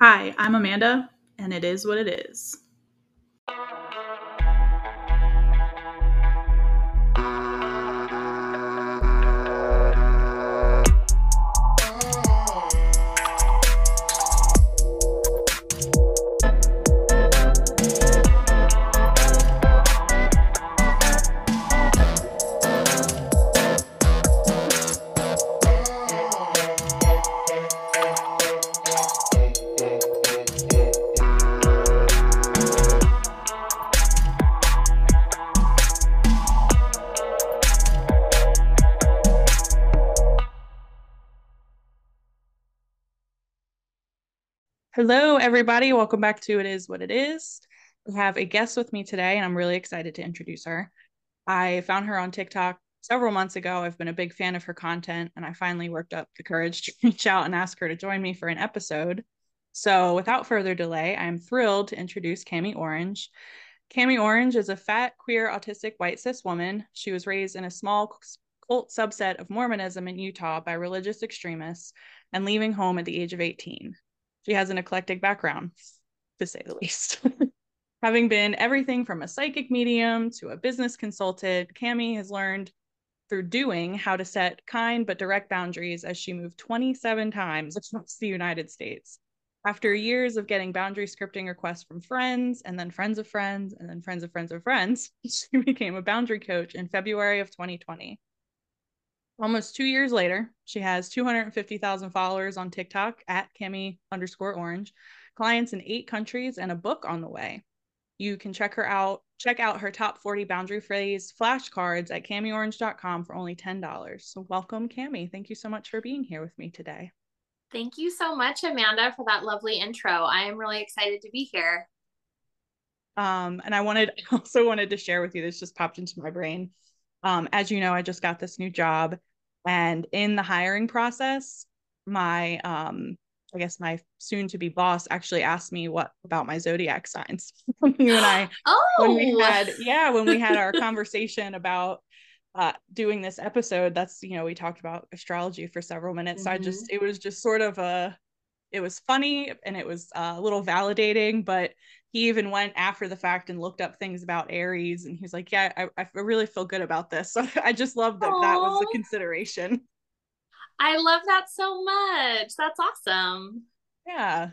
Hi, I'm Amanda, and it is what it is. Hello, everybody. Welcome back to It Is What It Is. We have a guest with me today, and I'm really excited to introduce her. I found her on TikTok several months ago. I've been a big fan of her content, and I finally worked up the courage to reach out and ask her to join me for an episode. So, without further delay, I'm thrilled to introduce Kami Orange. Kami Orange is a fat, queer, autistic, white cis woman. She was raised in a small cult subset of Mormonism in Utah by religious extremists and leaving home at the age of 18. She has an eclectic background, to say the least. Having been everything from a psychic medium to a business consultant, Kami has learned through doing how to set kind but direct boundaries as she moved 27 times across the United States. After years of getting boundary scripting requests from friends and then friends of friends and then friends of friends of friends, she became a boundary coach in February of 2020. Almost two years later, she has 250,000 followers on TikTok at Kami underscore orange, clients in eight countries, and a book on the way. You can check her out, check out her top 40 boundary phrase flashcards at kamiorange.com for only $10. So welcome, Kami. Thank you so much for being here with me today. Thank you so much, Amanda, for that lovely intro. I am really excited to be here. Um, and I wanted also wanted to share with you, this just popped into my brain. Um, as you know, I just got this new job, and in the hiring process, my um, I guess my soon to be boss actually asked me what about my zodiac signs. you and I, oh, when we had yeah, when we had our conversation about uh, doing this episode, that's you know we talked about astrology for several minutes. Mm-hmm. So I just it was just sort of a it was funny and it was uh, a little validating, but he even went after the fact and looked up things about Aries and he was like, yeah, I, I really feel good about this. So I just love that Aww. that was the consideration. I love that so much. That's awesome. Yeah.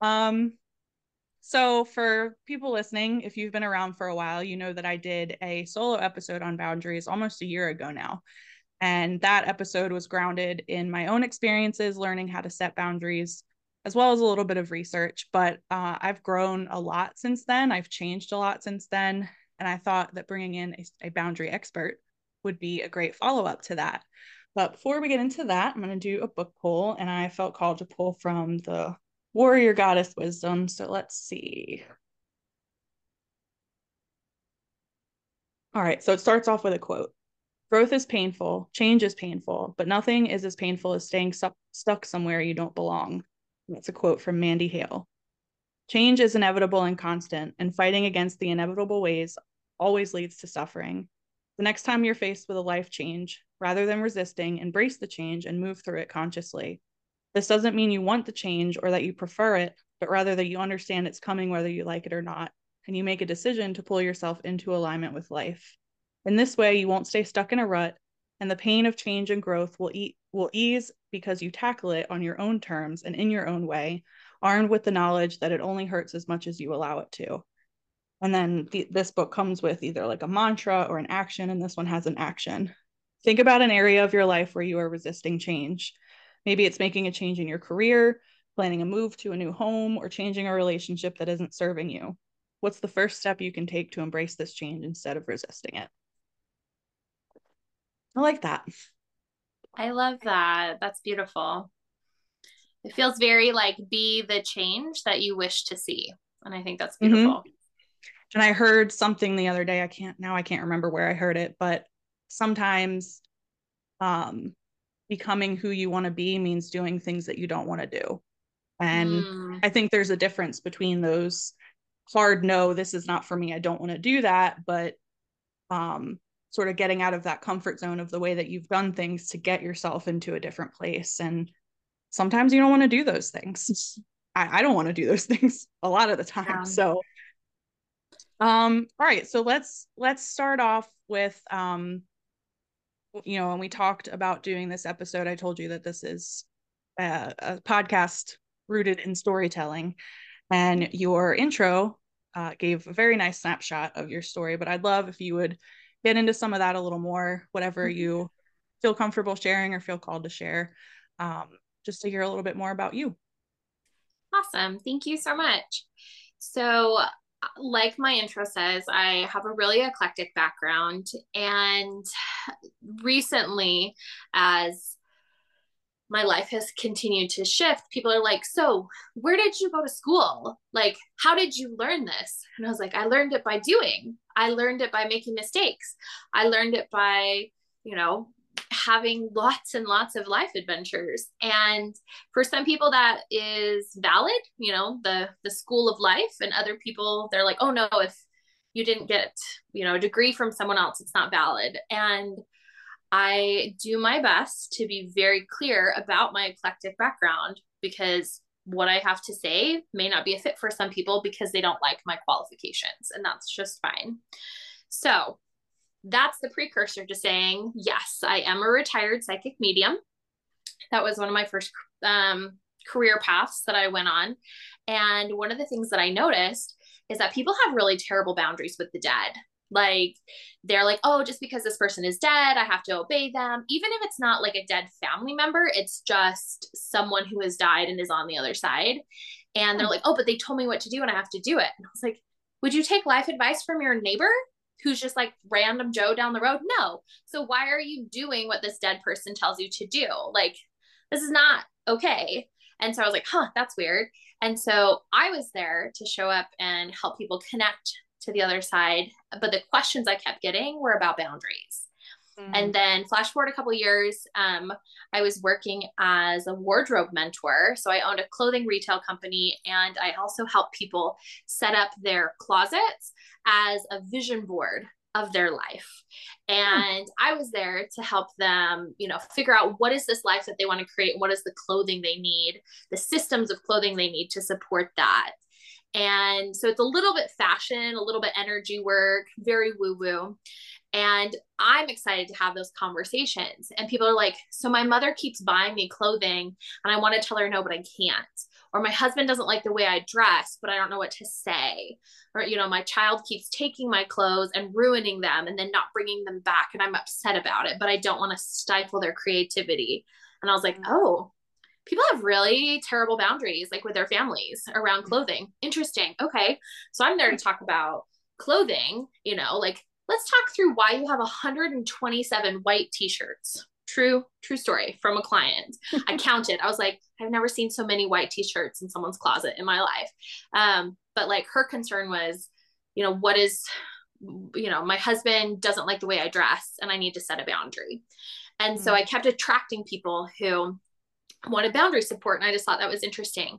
Um so for people listening, if you've been around for a while, you know that I did a solo episode on boundaries almost a year ago now. And that episode was grounded in my own experiences learning how to set boundaries as well as a little bit of research. But uh, I've grown a lot since then. I've changed a lot since then. And I thought that bringing in a, a boundary expert would be a great follow up to that. But before we get into that, I'm going to do a book pull. And I felt called to pull from the Warrior Goddess Wisdom. So let's see. All right. So it starts off with a quote Growth is painful, change is painful, but nothing is as painful as staying su- stuck somewhere you don't belong. That's a quote from Mandy Hale. Change is inevitable and constant, and fighting against the inevitable ways always leads to suffering. The next time you're faced with a life change, rather than resisting, embrace the change and move through it consciously. This doesn't mean you want the change or that you prefer it, but rather that you understand it's coming whether you like it or not, and you make a decision to pull yourself into alignment with life. In this way, you won't stay stuck in a rut, and the pain of change and growth will, eat, will ease because you tackle it on your own terms and in your own way, armed with the knowledge that it only hurts as much as you allow it to. And then the, this book comes with either like a mantra or an action, and this one has an action. Think about an area of your life where you are resisting change. Maybe it's making a change in your career, planning a move to a new home, or changing a relationship that isn't serving you. What's the first step you can take to embrace this change instead of resisting it? I like that. I love that. That's beautiful. It feels very like be the change that you wish to see. And I think that's mm-hmm. beautiful. Mm-hmm. And I heard something the other day. I can't now I can't remember where I heard it, but sometimes um becoming who you want to be means doing things that you don't want to do. And mm. I think there's a difference between those hard no, this is not for me. I don't want to do that, but um sort of getting out of that comfort zone of the way that you've done things to get yourself into a different place and sometimes you don't want to do those things I, I don't want to do those things a lot of the time. Yeah. So um all right, so let's let's start off with um you know, when we talked about doing this episode, I told you that this is a, a podcast rooted in storytelling. And your intro uh, gave a very nice snapshot of your story, but I'd love if you would get into some of that a little more, whatever mm-hmm. you feel comfortable sharing or feel called to share, um, just to hear a little bit more about you. Awesome. Thank you so much. So, like my intro says, I have a really eclectic background. And recently, as my life has continued to shift, people are like, So, where did you go to school? Like, how did you learn this? And I was like, I learned it by doing. I learned it by making mistakes. I learned it by, you know, having lots and lots of life adventures. And for some people that is valid you know the the school of life. And other people they're like oh no if you didn't get you know a degree from someone else it's not valid. And i do my best to be very clear about my eclectic background because what i have to say may not be a fit for some people because they don't like my qualifications and that's just fine so that's the precursor to saying, yes, I am a retired psychic medium. That was one of my first um, career paths that I went on. And one of the things that I noticed is that people have really terrible boundaries with the dead. Like they're like, oh, just because this person is dead, I have to obey them. Even if it's not like a dead family member, it's just someone who has died and is on the other side. And they're hmm. like, oh, but they told me what to do and I have to do it. And I was like, would you take life advice from your neighbor? who's just like random Joe down the road. No. So why are you doing what this dead person tells you to do? Like, this is not okay. And so I was like, huh, that's weird. And so I was there to show up and help people connect to the other side. But the questions I kept getting were about boundaries. Mm-hmm. And then flash forward a couple years, um, I was working as a wardrobe mentor. So I owned a clothing retail company and I also helped people set up their closets as a vision board of their life. Hmm. And I was there to help them, you know, figure out what is this life that they want to create, what is the clothing they need, the systems of clothing they need to support that. And so it's a little bit fashion, a little bit energy work, very woo woo. And I'm excited to have those conversations. And people are like, So my mother keeps buying me clothing, and I want to tell her no, but I can't. Or my husband doesn't like the way I dress, but I don't know what to say. Or, you know, my child keeps taking my clothes and ruining them and then not bringing them back. And I'm upset about it, but I don't want to stifle their creativity. And I was like, mm. Oh, people have really terrible boundaries, like with their families around clothing. Interesting. Okay. So I'm there to talk about clothing, you know, like let's talk through why you have 127 white t-shirts true true story from a client i counted i was like i've never seen so many white t-shirts in someone's closet in my life um, but like her concern was you know what is you know my husband doesn't like the way i dress and i need to set a boundary and mm-hmm. so i kept attracting people who wanted boundary support and i just thought that was interesting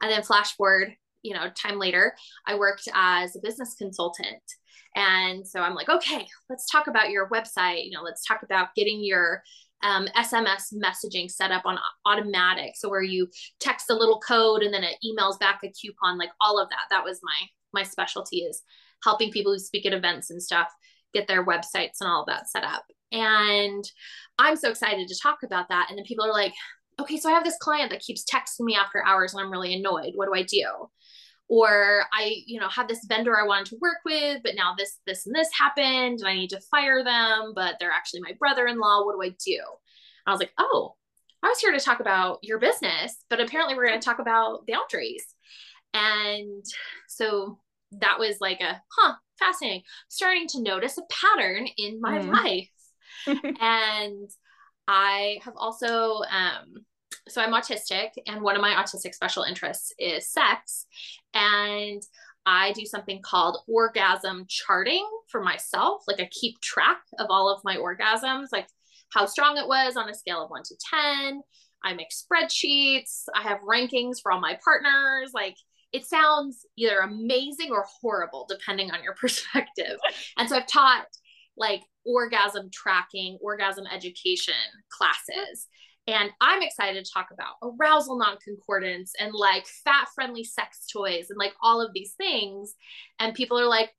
and then flash forward you know time later i worked as a business consultant and so I'm like, okay, let's talk about your website. You know, let's talk about getting your um, SMS messaging set up on automatic. So where you text a little code and then it emails back a coupon, like all of that. That was my my specialty is helping people who speak at events and stuff get their websites and all of that set up. And I'm so excited to talk about that. And then people are like, okay, so I have this client that keeps texting me after hours and I'm really annoyed. What do I do? or i you know have this vendor i wanted to work with but now this this and this happened and i need to fire them but they're actually my brother-in-law what do i do and i was like oh i was here to talk about your business but apparently we're going to talk about boundaries and so that was like a huh fascinating starting to notice a pattern in my mm. life and i have also um so I'm autistic, and one of my autistic special interests is sex. And I do something called orgasm charting for myself. Like I keep track of all of my orgasms, like how strong it was on a scale of one to 10. I make spreadsheets. I have rankings for all my partners. Like it sounds either amazing or horrible, depending on your perspective. And so I've taught like orgasm tracking, orgasm education classes. And I'm excited to talk about arousal non-concordance and like fat friendly sex toys and like all of these things. And people are like,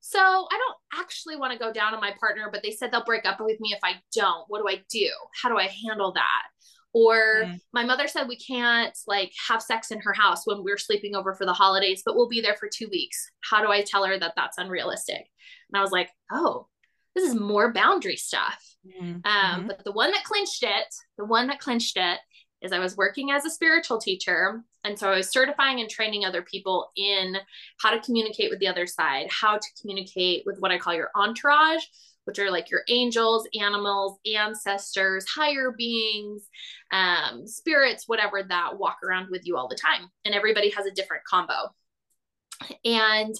so I don't actually want to go down on my partner, but they said they'll break up with me if I don't. What do I do? How do I handle that? Or mm. my mother said we can't like have sex in her house when we're sleeping over for the holidays, but we'll be there for two weeks. How do I tell her that that's unrealistic? And I was like, oh, this is more boundary stuff. Mm-hmm. Um, mm-hmm. but the one that clinched it, the one that clinched it is I was working as a spiritual teacher. And so I was certifying and training other people in how to communicate with the other side, how to communicate with what I call your entourage, which are like your angels, animals, ancestors, higher beings, um, spirits, whatever that walk around with you all the time. And everybody has a different combo. And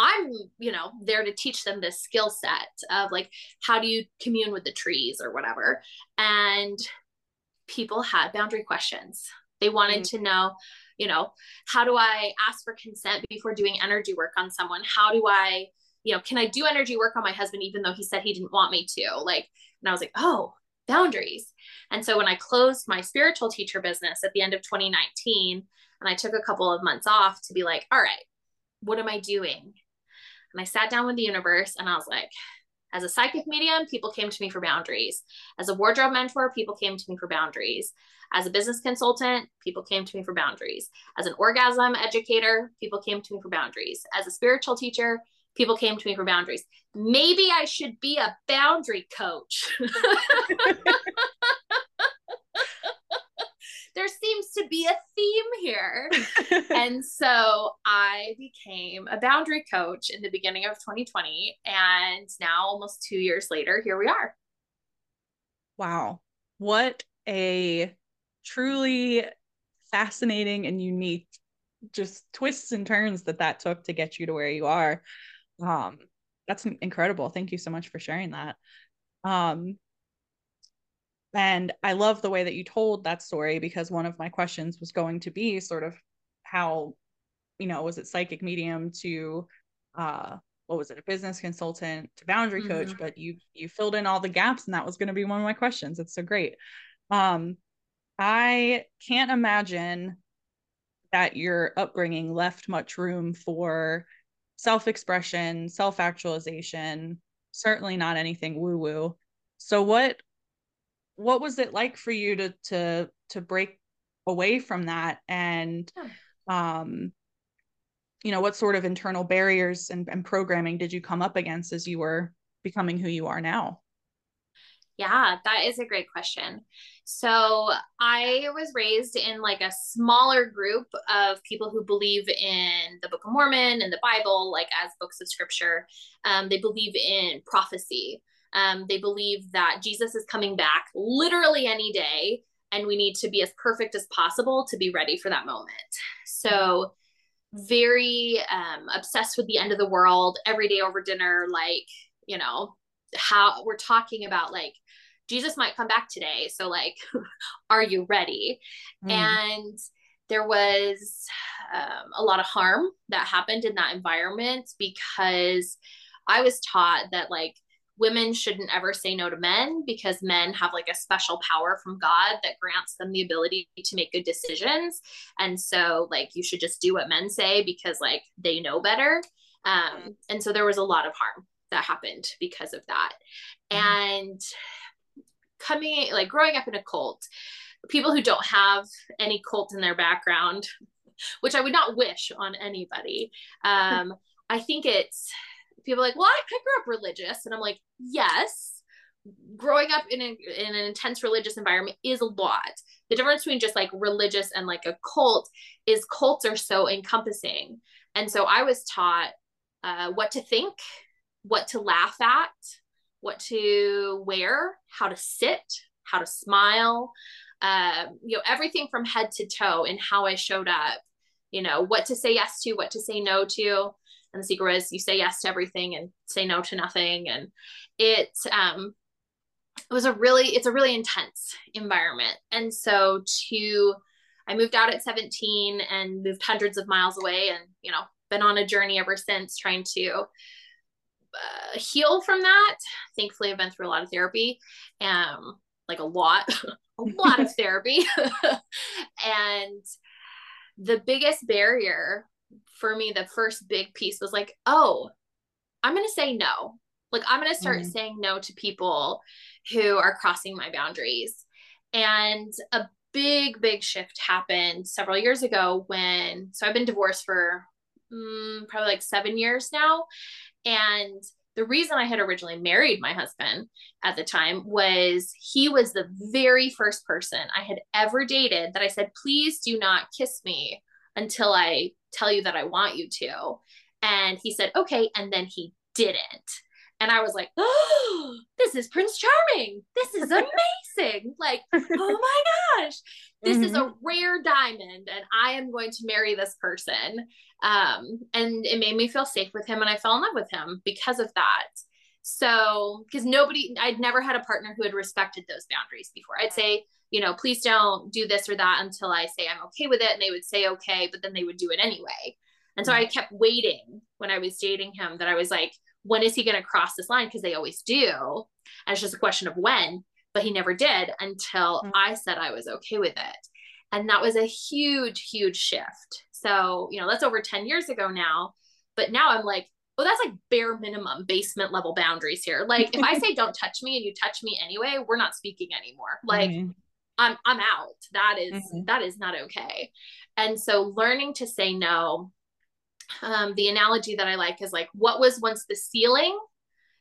I'm, you know, there to teach them this skill set of like, how do you commune with the trees or whatever. And people had boundary questions. They wanted mm-hmm. to know, you know, how do I ask for consent before doing energy work on someone? How do I, you know, can I do energy work on my husband even though he said he didn't want me to? Like, and I was like, oh, boundaries. And so when I closed my spiritual teacher business at the end of 2019, and I took a couple of months off to be like, all right, what am I doing? And I sat down with the universe and I was like, as a psychic medium, people came to me for boundaries. As a wardrobe mentor, people came to me for boundaries. As a business consultant, people came to me for boundaries. As an orgasm educator, people came to me for boundaries. As a spiritual teacher, people came to me for boundaries. Maybe I should be a boundary coach. there seems to be a theme here. and so I became a boundary coach in the beginning of 2020. And now, almost two years later, here we are. Wow. What a truly fascinating and unique just twists and turns that that took to get you to where you are. Um, that's incredible. Thank you so much for sharing that. Um, and I love the way that you told that story because one of my questions was going to be sort of how, you know, was it psychic medium to uh what was it, a business consultant to boundary mm-hmm. coach, but you you filled in all the gaps and that was going to be one of my questions. It's so great. Um I can't imagine that your upbringing left much room for self-expression, self-actualization, certainly not anything woo-woo. So what what was it like for you to to to break away from that and um you know what sort of internal barriers and, and programming did you come up against as you were becoming who you are now yeah, that is a great question. So, I was raised in like a smaller group of people who believe in the Book of Mormon and the Bible, like as books of scripture. Um, they believe in prophecy. Um, they believe that Jesus is coming back literally any day, and we need to be as perfect as possible to be ready for that moment. So, very um, obsessed with the end of the world every day over dinner, like, you know, how we're talking about like Jesus might come back today. So, like, are you ready? Mm. And there was um, a lot of harm that happened in that environment because I was taught that, like, women shouldn't ever say no to men because men have like a special power from God that grants them the ability to make good decisions. And so, like, you should just do what men say because, like, they know better. Um, and so there was a lot of harm that happened because of that. Mm-hmm. And coming, like, growing up in a cult, people who don't have any cult in their background, which I would not wish on anybody, um, I think it's people are like, well, I, I grew up religious. And I'm like, yes, growing up in, a, in an intense religious environment is a lot. The difference between just like religious and like a cult is cults are so encompassing. And so I was taught uh, what to think, what to laugh at, what to wear, how to sit, how to smile, uh, you know, everything from head to toe in how I showed up, you know, what to say yes to, what to say no to and the secret is you say yes to everything and say no to nothing. And it um it was a really it's a really intense environment. And so to i moved out at 17 and moved hundreds of miles away and you know been on a journey ever since trying to uh, heal from that. Thankfully i've been through a lot of therapy um like a lot, a lot of therapy. and the biggest barrier for me, the first big piece was like, oh, I'm going to say no. Like, I'm going to start mm-hmm. saying no to people who are crossing my boundaries. And a big, big shift happened several years ago when, so I've been divorced for mm, probably like seven years now. And the reason I had originally married my husband at the time was he was the very first person I had ever dated that I said, please do not kiss me until I tell you that I want you to. And he said, okay. And then he didn't. And I was like, oh, this is Prince Charming. This is amazing. like, oh my gosh, this mm-hmm. is a mm-hmm. rare diamond. And I am going to marry this person. Um, and it made me feel safe with him. And I fell in love with him because of that. So, because nobody, I'd never had a partner who had respected those boundaries before. I'd say, you know, please don't do this or that until I say I'm okay with it. And they would say, okay, but then they would do it anyway. And so I mm-hmm. kept waiting when I was dating him that I was like, when is he going to cross this line? Because they always do. And it's just a question of when, but he never did until mm-hmm. I said I was okay with it. And that was a huge, huge shift. So, you know, that's over 10 years ago now. But now I'm like, oh, that's like bare minimum basement level boundaries here. Like if I say don't touch me and you touch me anyway, we're not speaking anymore. Like mm-hmm. I'm I'm out. That is, mm-hmm. that is not okay. And so learning to say no um, the analogy that I like is like what was once the ceiling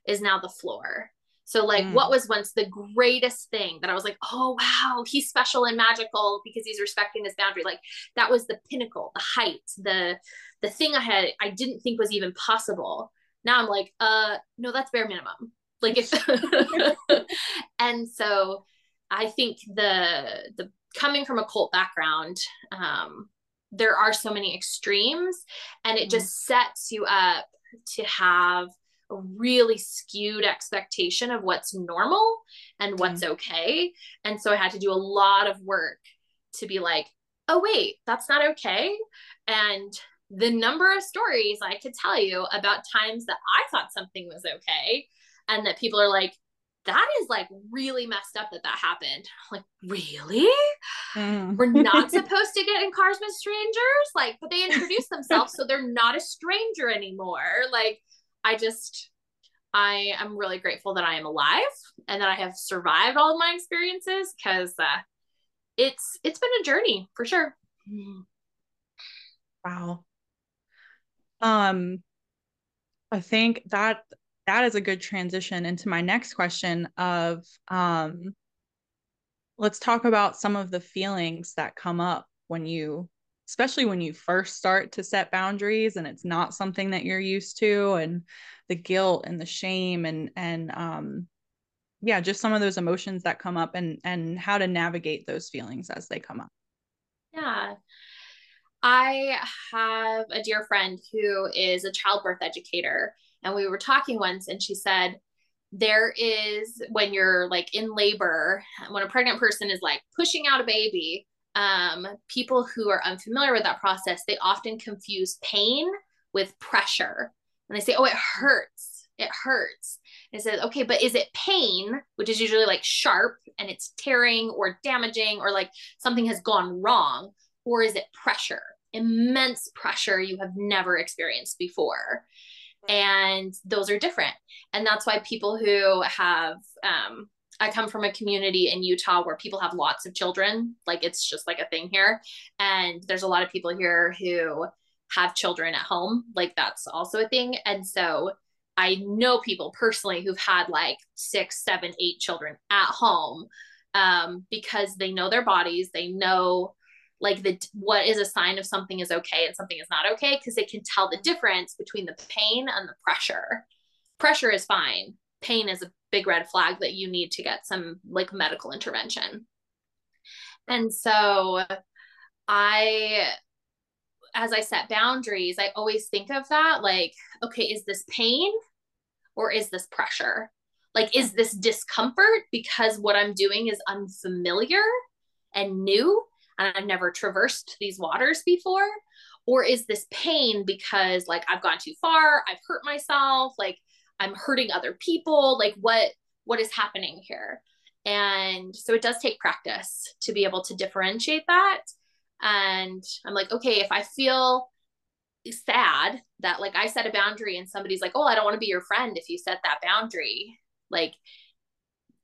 is now the floor. So like mm. what was once the greatest thing that I was like, oh wow, he's special and magical because he's respecting this boundary. Like that was the pinnacle, the height, the the thing I had I didn't think was even possible. Now I'm like, uh no, that's bare minimum. Like if and so I think the the coming from a cult background, um, there are so many extremes and it just mm-hmm. sets you up to have a really skewed expectation of what's normal and what's mm-hmm. okay. And so I had to do a lot of work to be like, oh, wait, that's not okay. And the number of stories I could tell you about times that I thought something was okay and that people are like, that is like really messed up that that happened. Like, really? Mm. We're not supposed to get in cars with strangers? Like, but they introduce themselves, so they're not a stranger anymore. Like, I just, I am really grateful that I am alive and that I have survived all of my experiences because uh, it's it's been a journey for sure. Wow. Um, I think that that is a good transition into my next question of um, let's talk about some of the feelings that come up when you especially when you first start to set boundaries and it's not something that you're used to and the guilt and the shame and and um yeah just some of those emotions that come up and and how to navigate those feelings as they come up. Yeah. I have a dear friend who is a childbirth educator and we were talking once and she said there is when you're like in labor when a pregnant person is like pushing out a baby um, people who are unfamiliar with that process they often confuse pain with pressure. And they say oh it hurts. It hurts and it says okay but is it pain which is usually like sharp and it's tearing or damaging or like something has gone wrong or is it pressure? Immense pressure you have never experienced before and those are different. And that's why people who have um, i come from a community in utah where people have lots of children like it's just like a thing here. And there's a lot of people here who have children at home like that's also a thing. And so i know people personally who've had like six seven eight children at home um, because they know their bodies they know like the what is a sign of something is okay and something is not okay because they can tell the mm-hmm. difference between the pain and the pressure. Pressure is fine. Pain is a big red flag that you need to get some like medical intervention. And so i as i set boundaries i always think of that like okay is this pain or is this pressure? Like is this discomfort because what i'm doing is unfamiliar and new and I've never traversed these waters before? Or is this pain because like I've gone too far, I've hurt myself, like I'm hurting other people, like what what is happening here? And so it does take practice to be able to differentiate that. And I'm like, okay, if I feel sad that like I set a boundary and somebody's like, oh, I don't want to be your friend if you set that boundary, like,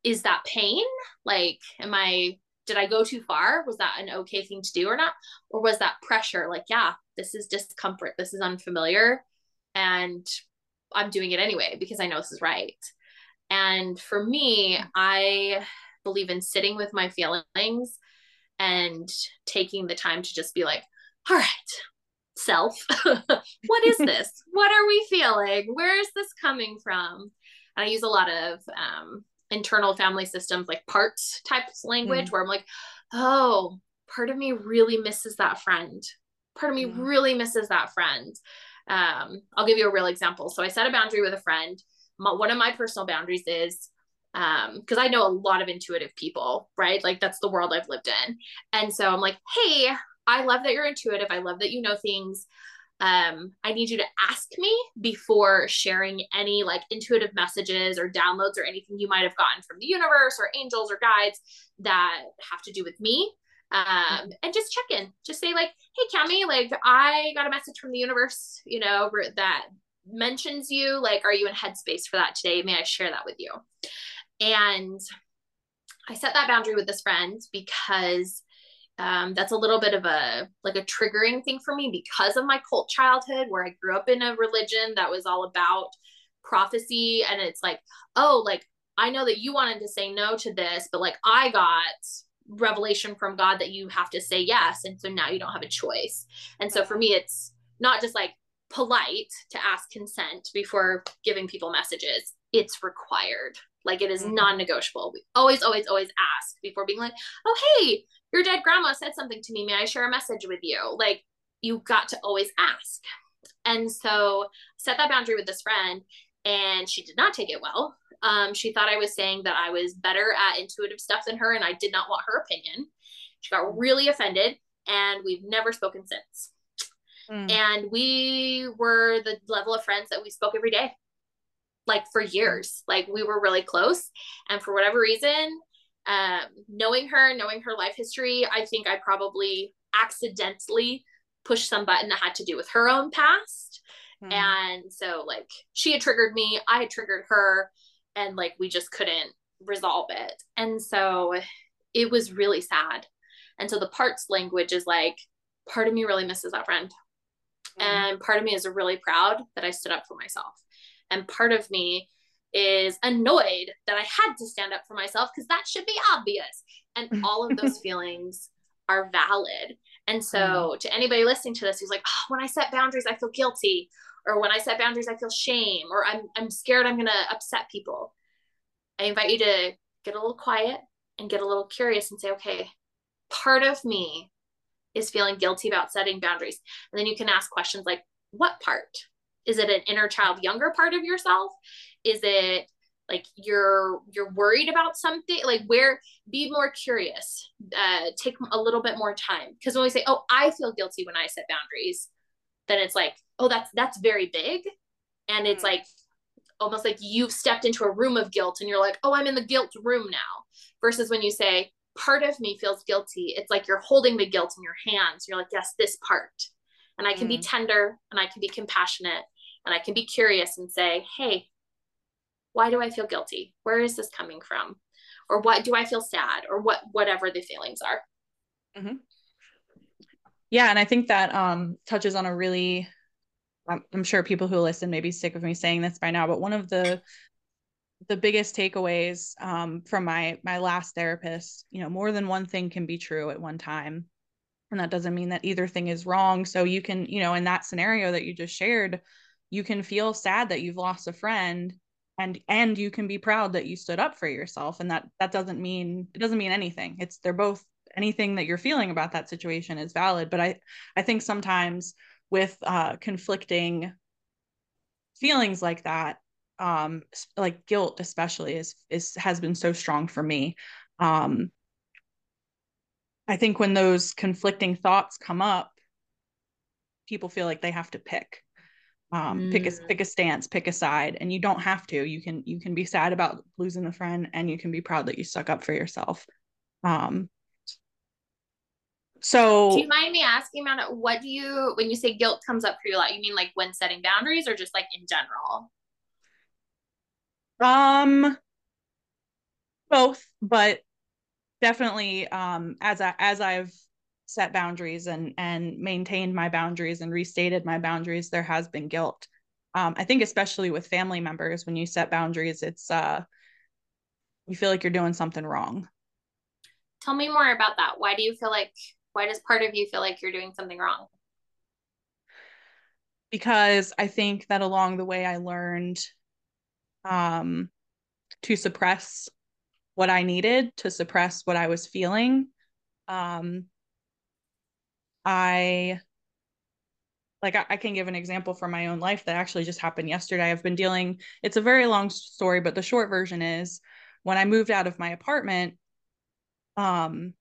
is that pain? Like, am I, did I go too far? Was that an okay thing to do or not? Or was that pressure? Like, yeah, this is discomfort. This is unfamiliar. And I'm doing it anyway because I know this is right. And for me, I believe in sitting with my feelings and taking the time to just be like, all right, self, what is this? what are we feeling? Where is this coming from? And I use a lot of um, internal family systems, like parts types language, mm. where I'm like, oh, part of me really misses that friend. Part of me mm. really misses that friend. Um, I'll give you a real example. So I set a boundary with a friend. My, one of my personal boundaries is because um, I know a lot of intuitive people, right? Like that's the world I've lived in. And so I'm like, hey, I love that you're intuitive. I love that you know things. Um, I need you to ask me before sharing any like intuitive messages or downloads or anything you might have gotten from the universe or angels or guides that have to do with me. Um, and just check in, just say like, Hey, Kami, like I got a message from the universe, you know, that mentions you. Like, are you in headspace for that today? May I share that with you? And I set that boundary with this friend because um, that's a little bit of a like a triggering thing for me because of my cult childhood where I grew up in a religion that was all about prophecy. And it's like oh like I know that you wanted to say no to this but like I got revelation from God that you have to say yes. And so now you don't have a choice. And so for me it's not just like polite to ask consent before giving people messages. It's required. Like it is mm-hmm. non-negotiable. We always always always ask before being like oh hey your dead grandma said something to me. May I share a message with you? Like, you got to always ask. And so, set that boundary with this friend, and she did not take it well. Um, she thought I was saying that I was better at intuitive stuff than her, and I did not want her opinion. She got really offended, and we've never spoken since. Mm. And we were the level of friends that we spoke every day, like for years. Like we were really close. And for whatever reason, um, knowing her, knowing her life history, I think I probably accidentally pushed some button that had to do with her own past. Mm. And so, like, she had triggered me, I had triggered her, and like, we just couldn't resolve it. And so, it was really sad. And so, the parts language is like, part of me really misses that friend. Mm. And part of me is really proud that I stood up for myself. And part of me is annoyed that I had to stand up for myself because that should be obvious. And all of those feelings are valid. And so, mm. to anybody listening to this who's like, oh, when I set boundaries, I feel guilty, or when I set boundaries, I feel shame, or I'm, I'm scared I'm going to upset people, I invite you to get a little quiet and get a little curious and say, okay, part of me is feeling guilty about setting boundaries. And then you can ask questions like, what part? Is it an inner child, younger part of yourself? Is it like you're you're worried about something? Like where be more curious uh take a little bit more time. Because when we say oh i feel guilty when i set boundaries then it's like oh that's that's very big. And it's mm. like almost like you've stepped into a room of guilt and you're like oh i'm in the guilt room now. Versus when you say part of me feels guilty it's like you're holding the guilt in your hands. You're like yes this part. And i can mm. be tender and i can be compassionate and i can be curious and say hey why do I feel guilty? Where is this coming from? Or what do I feel sad? Or what whatever the feelings are. Mm-hmm. Yeah, and I think that um, touches on a really. I'm, I'm sure people who listen may be sick of me saying this by now, but one of the the biggest takeaways um, from my my last therapist, you know, more than one thing can be true at one time, and that doesn't mean that either thing is wrong. So you can, you know, in that scenario that you just shared, you can feel sad that you've lost a friend, and and you can be proud that you stood up for yourself and that that doesn't mean it doesn't mean anything. It's they're both anything that you're feeling about that situation is valid but i i think sometimes with uh conflicting feelings like that um like guilt especially is is has been so strong for me. Um i think when those conflicting thoughts come up people feel like they have to pick um, mm. pick a pick a stance pick a side and you don't have to. You can you can be sad about losing a friend and you can be proud that you stuck up for yourself. Um so do you mind me asking about it what do you when you say guilt comes up for you a lot you mean like when setting boundaries or just like in general? Um both but definitely um as i as i've set boundaries and and maintained my boundaries and restated my boundaries there has been guilt. Um, i think especially with family members when you set boundaries it's uh you feel like you're doing something wrong. Tell me more about that. Why do you feel like why does part of you feel like you're doing something wrong? Because i think that along the way i learned um to suppress what i needed to suppress what i was feeling. Um I like I, I, can give an example from my own life that actually just happened yesterday. I've been dealing, it's a very long story, but the short version is when I moved out of my apartment, um,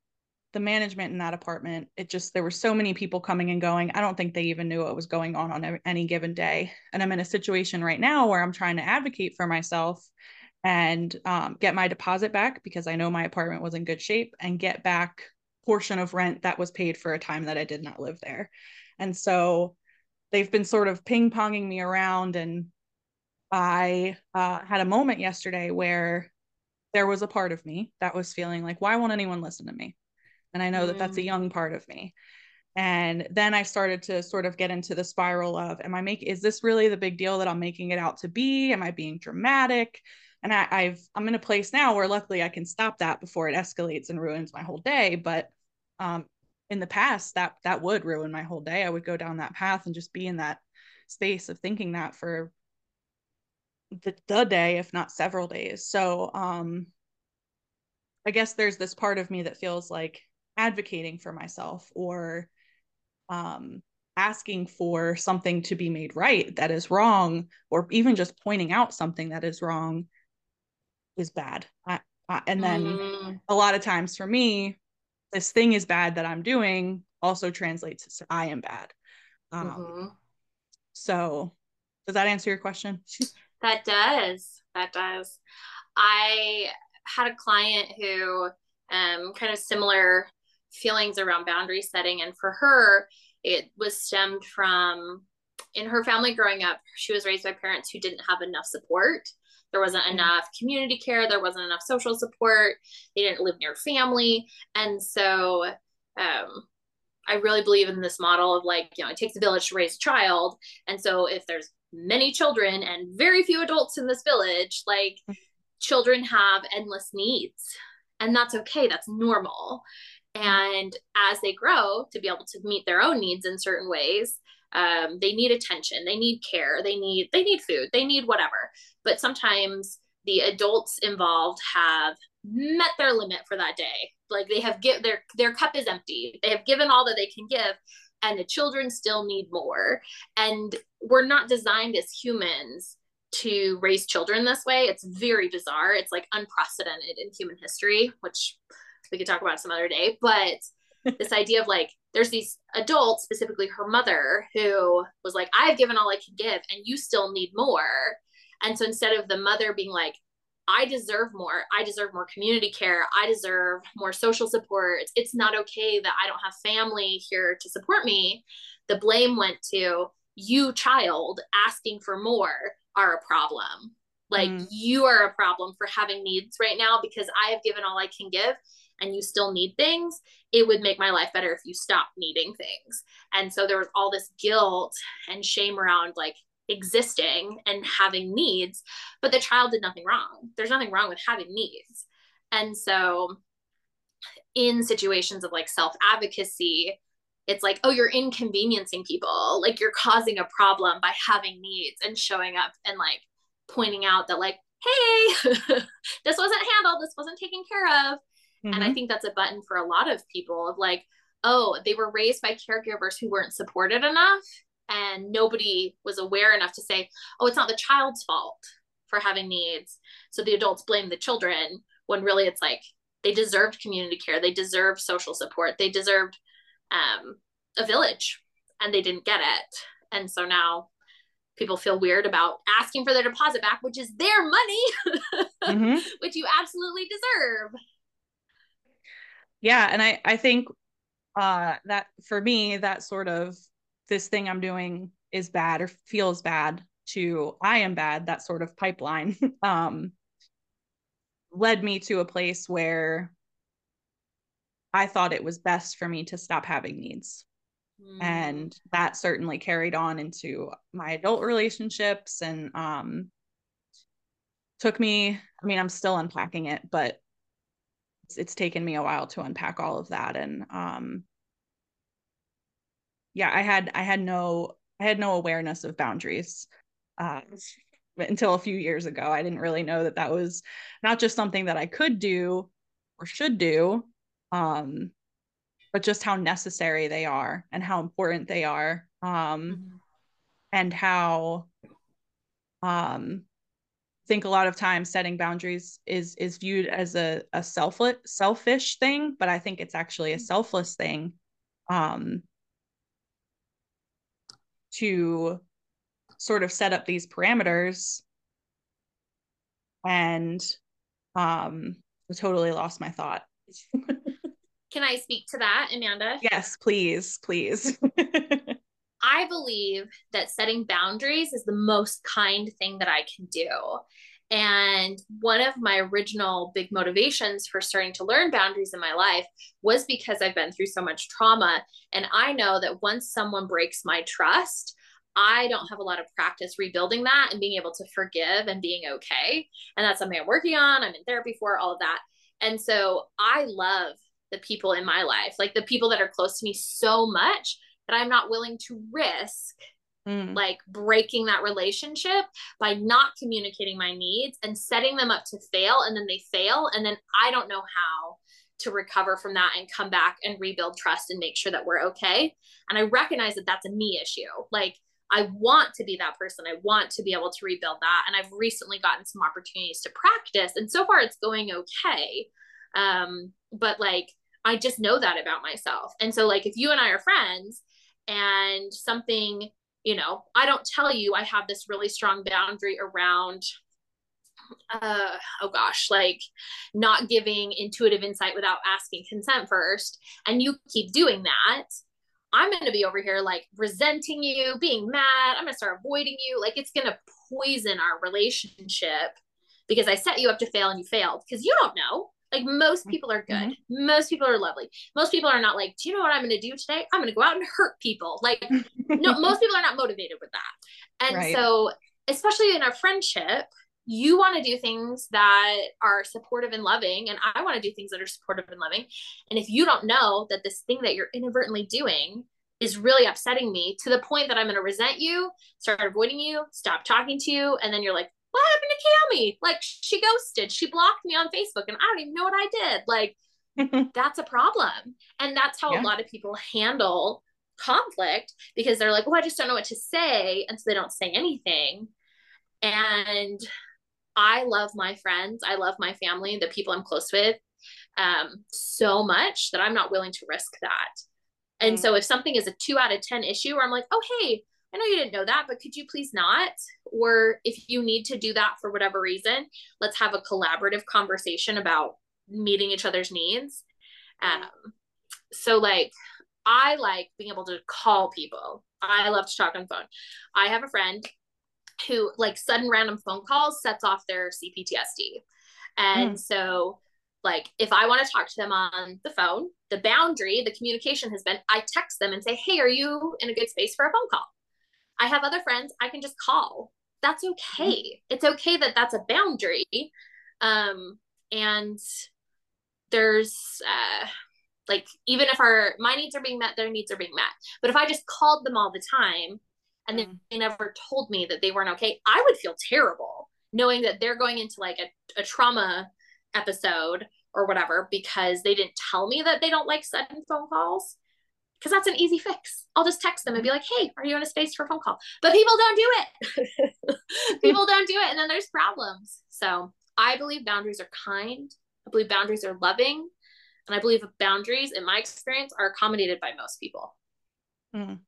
the management in that apartment, it just there were so many people coming and going. I don't think they even knew what was going on on any given day. And I'm in a situation right now where I'm trying to advocate for myself and um, get my deposit back because I know my apartment was in good shape and get back portion of rent that was paid for a time that I did not live there. And so they've been sort of ping ponging me around. And I uh, had a moment yesterday where there was a part of me that was feeling like, why won't anyone listen to me? And I know mm. that that's a mm. young part of me. And then I started to sort of get into the spiral of, am I making, is this really the big deal that I'm making it out to be? Am I being dramatic? and I, I've I'm in a place now where luckily I can stop that before it escalates and ruins my whole day. But um, in the past, that that would ruin my whole day. I would go down that path and just be in that space of thinking that for the, the day, if not several days. So um, I guess there's this part of me that feels like advocating for myself or um, asking for something to be made right that is wrong, or even just pointing out something that is wrong is bad. I, I, and then mm. a lot of times for me, this thing is bad that I'm doing also translates to I am bad. Um, mm-hmm. So, does that answer your question? that does. That does. I had a client who um, kind of similar feelings around boundary setting, and for her, it was stemmed from in her family growing up. She was raised by parents who didn't have enough support there wasn't enough community care. There wasn't enough social support. They didn't live near family. And so um, I really believe in this model of like, you know, it takes a village to raise a child. And so if there's many children and very few adults in this village, like children have endless needs. And that's okay. That's normal. And as they grow to be able to meet their own needs in certain ways, um, they need attention they need care they need they need food they need whatever. But sometimes the adults involved have met their limit for that day. Like they have give their their cup is empty. They have given all that they can give and the children still need more. And we're not designed as humans to raise children this way. It's very bizarre. It's like unprecedented in human history which we could talk about some other day. But this idea of like there's these adults specifically her mother who was like i've given all i can give and you still need more. And so instead of the mother being like i deserve more. I deserve more community care. I deserve more social support. It's not okay that i don't have family here to support me the blame went to you child asking for more are a problem. Like mm. you are a problem for having needs right now because i have given all i can give and you still need things, it would make my life better if you stopped needing things. And so there was all this guilt and shame around like existing and having needs, but the child did nothing wrong. There's nothing wrong with having needs. And so in situations of like self advocacy, it's like, oh, you're inconveniencing people. Like you're causing a problem by having needs and showing up and like pointing out that, like, hey, this wasn't handled, this wasn't taken care of. Mm-hmm. And I mm-hmm. think that's a button for a lot of people of like, oh, they were raised by caregivers who weren't supported enough and nobody was aware enough to say, oh, it's not the child's fault for having needs. So the adults blame the children when really it's like they deserved community care, they deserved social support, they deserved um, a village and they didn't get it. And so now people feel weird about asking for their deposit back, which is their money, mm-hmm. which you absolutely deserve. Yeah. And I, I think uh, that for me, that sort of this thing I'm doing is bad or feels bad to I am bad, that sort of pipeline um, led me to a place where I thought it was best for me to stop having needs. Mm. And that certainly carried on into my adult relationships and um, took me, I mean, I'm still unpacking it, but it's, it's taken me a while to unpack all of that. And um, yeah, I had, I had no, I had no awareness of boundaries uh, until a few years ago. I didn't really know that that was not just something that I could do or should do, um, but just how necessary they are and how important they are, um, mm-hmm. and how um, think a lot of times setting boundaries is is viewed as a a selfless selfish thing, but I think it's actually a selfless thing. Um, to sort of set up these parameters and um I totally lost my thought. Can I speak to that, Amanda? Yes, please, please. I believe that setting boundaries is the most kind thing that I can do. And one of my original big motivations for starting to learn boundaries in my life was because I've been through so much trauma. And I know that once someone breaks my trust, I don't have a lot of practice rebuilding that and being able to forgive and being okay. And that's something I'm working on. I'm in therapy for all of that. And so I love the people in my life, like the people that are close to me so much that I'm not willing to risk mm. like breaking that relationship by not communicating my needs and setting them up to fail. And then they fail. And then I don't know how to recover from that and come back and rebuild trust and make sure that we're okay. And I recognize that that's a me issue. Like, I want to be that person. I want to be able to rebuild that. And I've recently gotten some opportunities to practice. And so far it's going okay. Um, but like, I just know that about myself. And so, like, if you and I are friends and something, you know, I don't tell you I have this really strong boundary around uh oh gosh like not giving intuitive insight without asking consent first and you keep doing that I'm going to be over here like resenting you, being mad. I'm going to start avoiding you. Like it's going to poison our relationship because I set you up to fail and you failed because you don't know. Like most people are good. Mm-hmm. Most people are lovely. Most people are not like, do you know what I'm going to do today? I'm going to go out and hurt people. Like, no, most people are not motivated with that. And right. so, especially in a friendship, you want to do things that are supportive and loving and i want to do things that are supportive and loving and if you don't know that this thing that you're inadvertently doing is really upsetting me to the point that i'm going to resent you start avoiding you stop talking to you and then you're like what happened to Kami? Like she ghosted, she blocked me on Facebook, and I don't even know what I did. Like that's a problem, and that's how yeah. a lot of people handle conflict because they're like, well, I just don't know what to say," and so they don't say anything. And I love my friends, I love my family, the people I'm close with, um, so much that I'm not willing to risk that. And mm-hmm. so if something is a two out of 10 issue where I'm like, oh, hey, I know you didn't know that, but could you please not? Or if you need to do that for whatever reason, let's have a collaborative conversation about meeting each other's needs. Um, so, like, I like being able to call people. I love to talk on phone. I have a friend who like sudden random phone calls sets off their CPTSD. And mm. so like if I want to talk to them on the phone, the boundary, the communication has been I text them and say, "Hey, are you in a good space for a phone call?" I have other friends I can just call. That's okay. Mm. It's okay that that's a boundary. Um and there's uh like even if our my needs are being met, their needs are being met. But if I just called them all the time and mm. they never told me that they weren't okay, I would feel terrible knowing that they're going into like a, a trauma episode or whatever because they didn't tell me that they don't like sudden phone calls. Because that's an easy fix. I'll just text them and be like, hey, are you in a space for a phone call? But people don't do it. people don't do it. And then there's problems. So I believe boundaries are kind. I believe boundaries are loving. And I believe boundaries, in my experience, are accommodated by most people. Mm.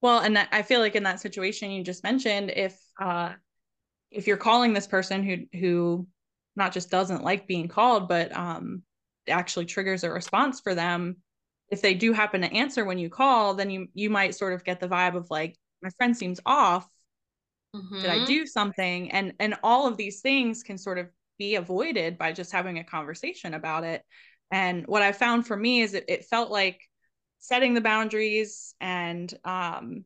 Well, and that, I feel like in that situation you just mentioned, if uh, if you're calling this person who who not just doesn't like being called, but um, actually triggers a response for them, if they do happen to answer when you call, then you you might sort of get the vibe of like my friend seems off. Mm-hmm. Did I mm-hmm. do something? And and all of these things can sort of be avoided by just having a conversation about it. And what I found for me is it, it felt like setting the boundaries and um,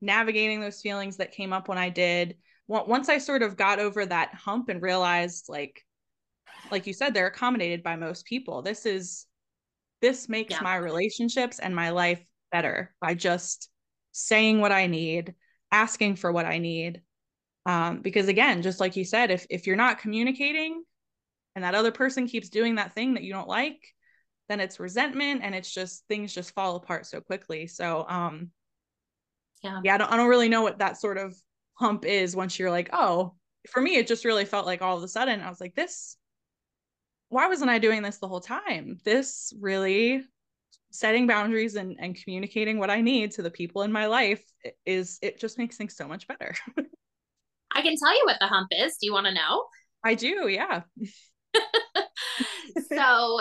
navigating those feelings that came up when I did. Once I sort of got over that hump and realized, like, like you said, they're accommodated by most people. This is this makes yeah. my relationships and my life better by just saying what I need, asking for what I need. Um, because again, just like you said, if if you're not communicating and that other person keeps doing that thing that you don't like, then it's resentment and it's just things just fall apart so quickly. So um yeah, yeah, I don't I don't really know what that sort of hump is once you're like, oh, for me, it just really felt like all of a sudden I was like, this why wasn't I doing this the whole time? This really setting boundaries and, and communicating what I need to the people in my life is it just makes things so much better. I can tell you what the hump is. Do you want to know? I do, yeah. so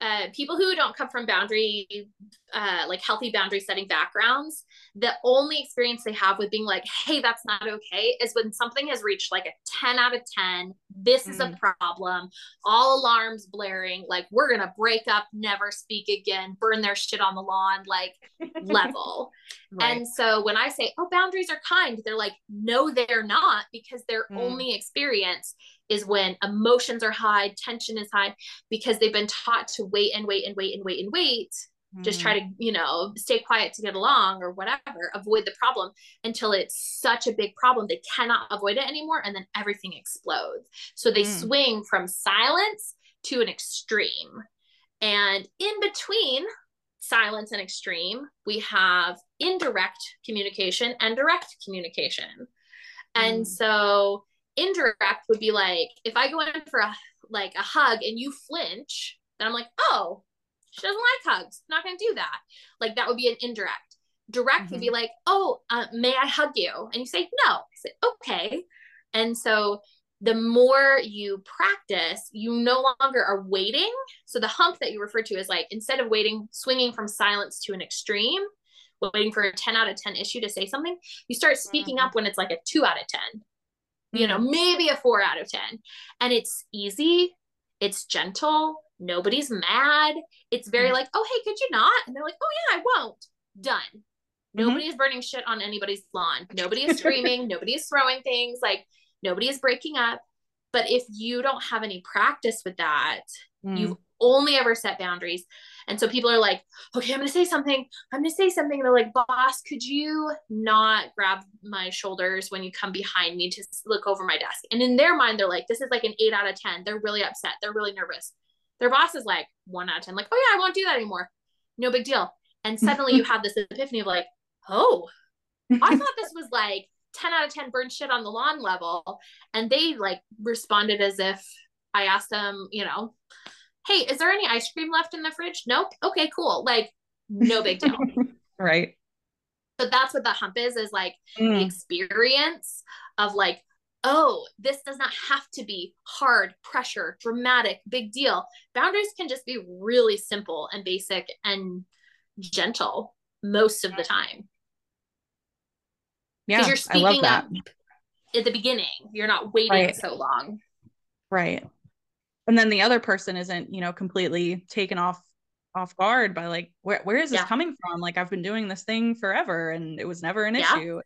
uh, people who don't come from boundary, uh, like healthy boundary setting backgrounds, the only experience they have with being like, hey, that's not okay, is when something has reached like a 10 out of 10. This mm. is a mm. problem. All alarms blaring. Like, we're going to break up, never speak again, burn their shit on the lawn, like level. Right. And so when I say, oh, boundaries are kind, they're like, no, they're not, because their mm. only experience is when emotions are high, tension is high, because they've been taught to wait and wait and wait and wait and wait. Mm. Just try to, you know, stay quiet to get along or whatever, avoid the problem until it's such a big problem they cannot avoid it anymore. And then everything explodes. So they mm. swing from silence to an extreme. And in between silence and extreme, we have indirect communication and direct communication. And mm. so indirect would be like if I go in for a like a hug and you flinch, then I'm like, oh, she doesn't like hugs. Not gonna do that. Like that would be an indirect. Direct mm-hmm. would be mm-hmm. like, oh, uh, may I hug you? And you say no. I say okay. And so the more you practice, you no longer are waiting. So the hump that you refer to is like instead of waiting, swinging from silence to an extreme, waiting for a 10 out of 10 issue to say something, you start speaking mm-hmm. up when it's like a two out of 10 you know, mm-hmm. maybe a four out of 10. And it's easy, it's gentle, nobody's mad. It's very mm-hmm. like, oh, hey, could you not? And they're like, oh, yeah, I won't. Done. Mm-hmm. Nobody is burning shit on anybody's lawn. Nobody is screaming. nobody is throwing things. Like, nobody is breaking up. But if you don't have any practice with that, mm. you've only ever set boundaries. And so people are like, okay, I'm going to say something. I'm going to say something. And they're like, boss, could you not grab my shoulders when you come behind me to look over my desk? And in their mind, they're like, this is like an eight out of 10. They're really upset. They're really nervous. Their boss is like one out of 10, like, oh yeah, I won't do that anymore. No big deal. And suddenly you have this epiphany of like, oh, I thought this was like 10 out of 10 burn shit on the lawn level. And they like responded as if I asked them, you know, hey, is there any ice cream left in the fridge? Nope. Okay, cool. Like, no big deal. right. So that's what the hump is, is like mm. the experience of like, oh, this does not have to be hard, pressure, dramatic, big deal. Boundaries can just be really simple and basic and gentle most of the time. Yeah. Because you're speaking up at the beginning. You're not waiting right. so long. Right and then the other person isn't you know completely taken off off guard by like where where is this yeah. coming from like i've been doing this thing forever and it was never an yeah. issue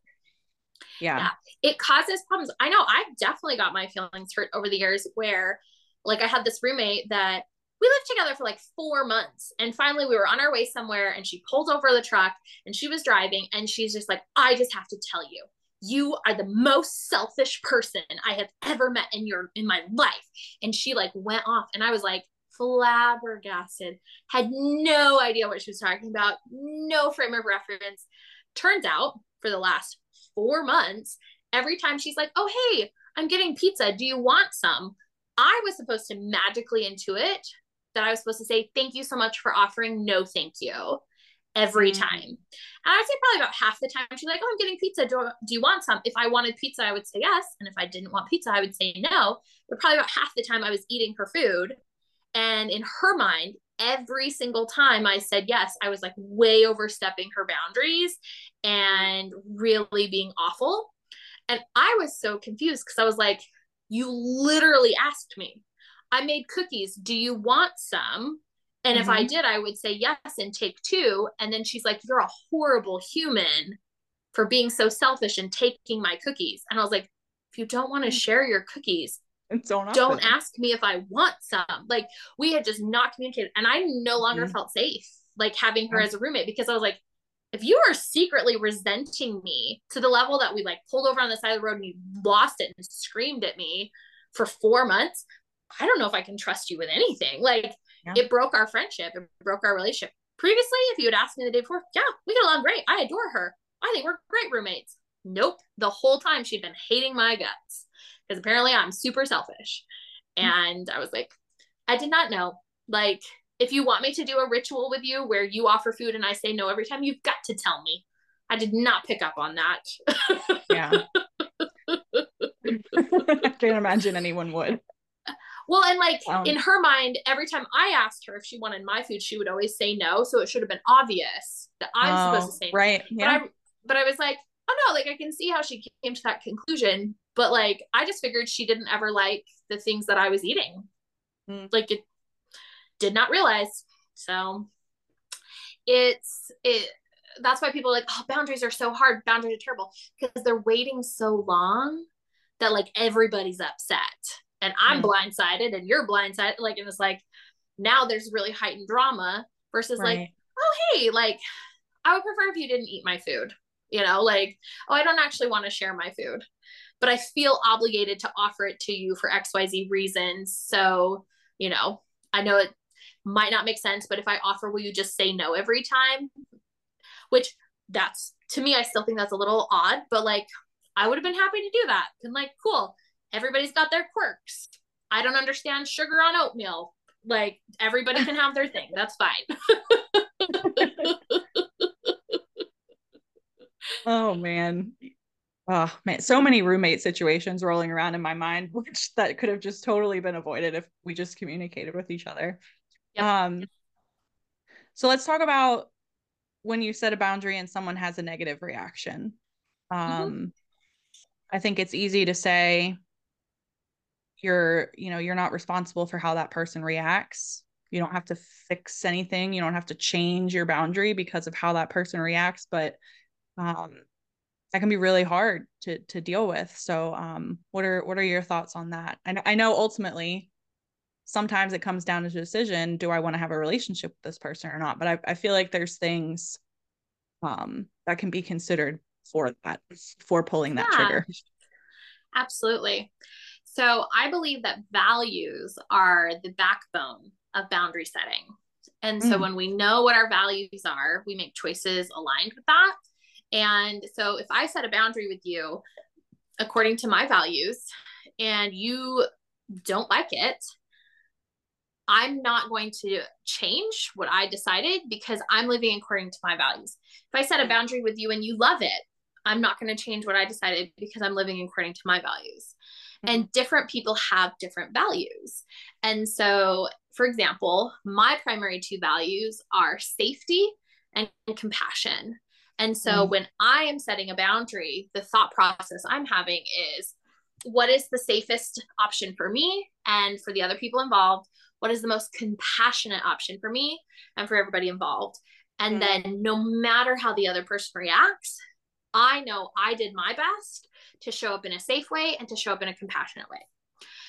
yeah. yeah it causes problems i know i've definitely got my feelings hurt over the years where like i had this roommate that we lived together for like four months and finally we were on our way somewhere and she pulled over the truck and she was driving and she's just like i just have to tell you you are the most selfish person I have ever met in your in my life. And she like went off and I was like flabbergasted, had no idea what she was talking about, no frame of reference. Turns out for the last four months, every time she's like, Oh, hey, I'm getting pizza. Do you want some? I was supposed to magically intuit that I was supposed to say, Thank you so much for offering. No, thank you. Every mm. time. And I'd say probably about half the time she's like, Oh, I'm getting pizza. Do, do you want some? If I wanted pizza, I would say yes. And if I didn't want pizza, I would say no. But probably about half the time I was eating her food. And in her mind, every single time I said yes, I was like way overstepping her boundaries and really being awful. And I was so confused because I was like, You literally asked me. I made cookies. Do you want some? And mm-hmm. if I mm-hmm. did, I would say yes and take two. And then she's like, You're a horrible human for being so selfish and taking my cookies. And I was like, If you don't want to mm. share your cookies, don't, don't ask me if I want some. Like we had just not communicated. And I no longer mm-hmm. felt safe like having her as a roommate because I was like, if you are secretly resenting me to the level that we like pulled over on the side of the road and you lost it and screamed at me for four months, I don't know if I can trust you with anything. Like yeah. it broke our friendship, it broke our relationship. Previously, if you had asked me the day before, yeah, we get along great. I adore her. I think we're great roommates. Nope. The whole time she'd been hating my guts because apparently I'm super selfish. Mm-hmm. And I was like, I did not know. Like, if you want me to do a ritual with you where you offer food and I say no every time, you've got to tell me. I did not pick up on that. yeah. I can't imagine anyone would. Well, and like um, in her mind, every time I asked her if she wanted my food, she would always say no. So it should have been obvious that I'm oh, supposed to say no. Right. Yeah. But I, but I was like, oh no, like I can see how she came to that conclusion. But like I just figured she didn't ever like the things that I was eating. Mm. Like it did not realize. So it's it that's why people are like, oh, boundaries are so hard. Boundaries are terrible because they're waiting so long that like everybody's upset and I'm blindsided and you're blindsided. Like, and it's like now there's really heightened drama versus right. like, oh, hey, like I would prefer if you didn't eat my food, you know, like, oh, I don't actually want to share my food, but I feel obligated to offer it to you for XYZ reasons. So, you know, I know it might not make sense, but if I offer, will you just say no every time? Which that's to me, I still think that's a little odd, but like I would have been happy to do that. And like, cool, everybody's got their quirks. I don't understand sugar on oatmeal. Like everybody can have their thing. That's fine. oh man. Oh man, so many roommate situations rolling around in my mind, which that could have just totally been avoided if we just communicated with each other. Yep. Um so let's talk about when you set a boundary and someone has a negative reaction. Mm-hmm. Um mm-hmm. I think it's easy to say, you're you know you're not responsible for how that person reacts. You don't have to fix anything. You don't have to change your boundary because of how that person reacts but um that can be really hard to to deal with. So um what are what are your thoughts on that? I, I know ultimately sometimes it comes down to a decision do i want to have a relationship with this person or not? But i, I feel like there's things um that can be considered for that for pulling that yeah, trigger. Absolutely so I believe that values are the backbone of boundary setting. And so mm. when we know what our values are, we make choices aligned with that. And so if I set a boundary with you according to my values and you don't like it, I'm not going to change what I decided because I'm living according to my values. If I set a boundary with you and you love it, I'm not going to change what I decided because I'm living according to my values and different people have different values. And so, for example, my primary two values are safety and compassion. And so, mm. when I am setting a boundary, the thought process I'm having is what is the safest option for me and for the other people involved? What is the most compassionate option for me and for everybody involved? And mm. then, no matter how the other person reacts, I know I did my best to show up in a safe way and to show up in a compassionate way.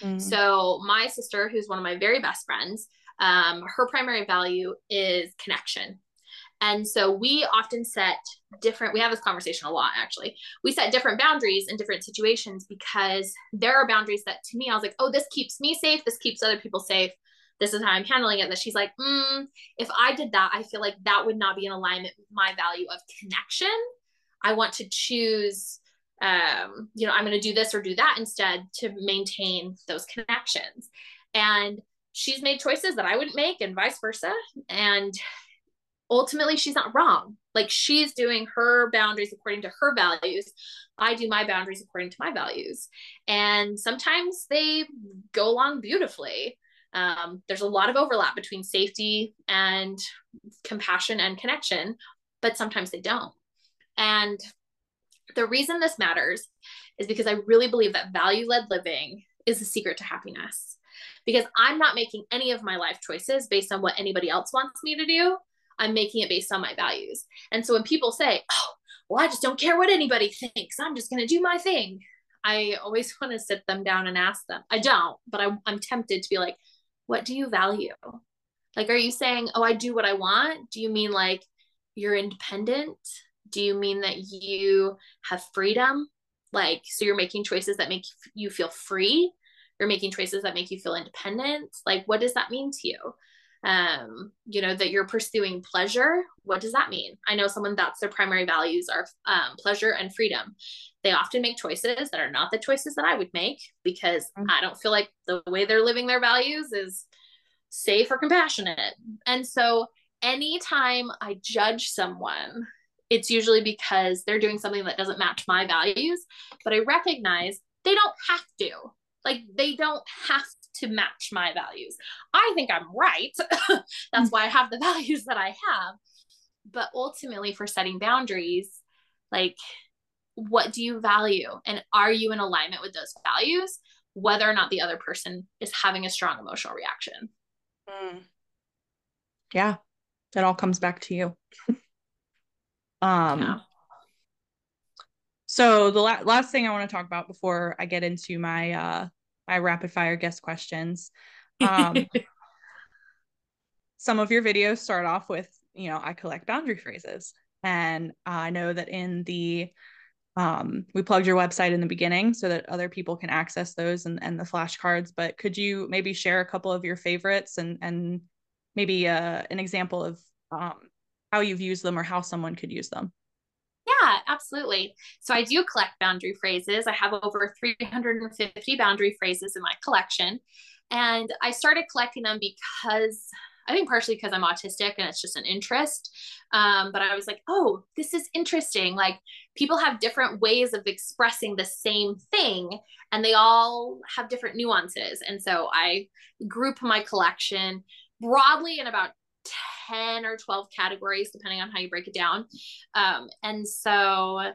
Mm-hmm. So, my sister, who's one of my very best friends, um, her primary value is connection. And so we often set different, we have this conversation a lot actually. We set different boundaries in different situations because there are boundaries that to me, I was like, oh, this keeps me safe. This keeps other people safe. This is how I'm handling it. That she's like, mm, if I did that, I feel like that would not be in alignment with my value of connection. I want to choose um, you know, I'm going to do this or do that instead to maintain those connections. And she's made choices that I wouldn't make and vice versa. And ultimately she's not wrong. Like she's doing her boundaries according to her values. I do my boundaries according to my values. And sometimes they go along beautifully. Um, there's a lot of overlap between safety and compassion and connection, but sometimes they don't. And the reason this matters is because I really believe that value led living is the secret to happiness. Because I'm not making any of my life choices based on what anybody else wants me to do. I'm making it based on my values. And so when people say, oh, well, I just don't care what anybody thinks, I'm just going to do my thing. I always want to sit them down and ask them. I don't, but I, I'm tempted to be like, what do you value? Like, are you saying, oh, I do what I want? Do you mean like you're independent? Do you mean that you have freedom? Like, so you're making choices that make you feel free? You're making choices that make you feel independent? Like, what does that mean to you? um, you know, that you're pursuing pleasure. What does that mean? I know someone that's their primary values are um, pleasure and freedom. They often make choices that are not the choices that I would make because mm-hmm. I don't feel like the way they're living their values is safe or compassionate. And so anytime I judge someone, it's usually because they're doing something that doesn't match my values, but I recognize they don't have to. Like they don't have to match my values. I think I'm right. That's why I have the values that I have. But ultimately, for setting boundaries, like, what do you value? And are you in alignment with those values, whether or not the other person is having a strong emotional reaction? Mm. Yeah, it all comes back to you. um, yeah. So the la- last thing I want to talk about before I get into my uh my rapid fire guest questions. Um, some of your videos start off with, you know, I collect boundary phrases. And I know that in the, um, we plugged your website in the beginning so that other people can access those and, and the flashcards. But could you maybe share a couple of your favorites and, and maybe uh, an example of um, how you've used them or how someone could use them? Yeah, absolutely. So I do collect boundary phrases. I have over 350 boundary phrases in my collection. And I started collecting them because I think partially because I'm autistic and it's just an interest. Um, but I was like, oh, this is interesting. Like people have different ways of expressing the same thing and they all have different nuances. And so I group my collection broadly in about 10 or 12 categories, depending on how you break it down. Um, and so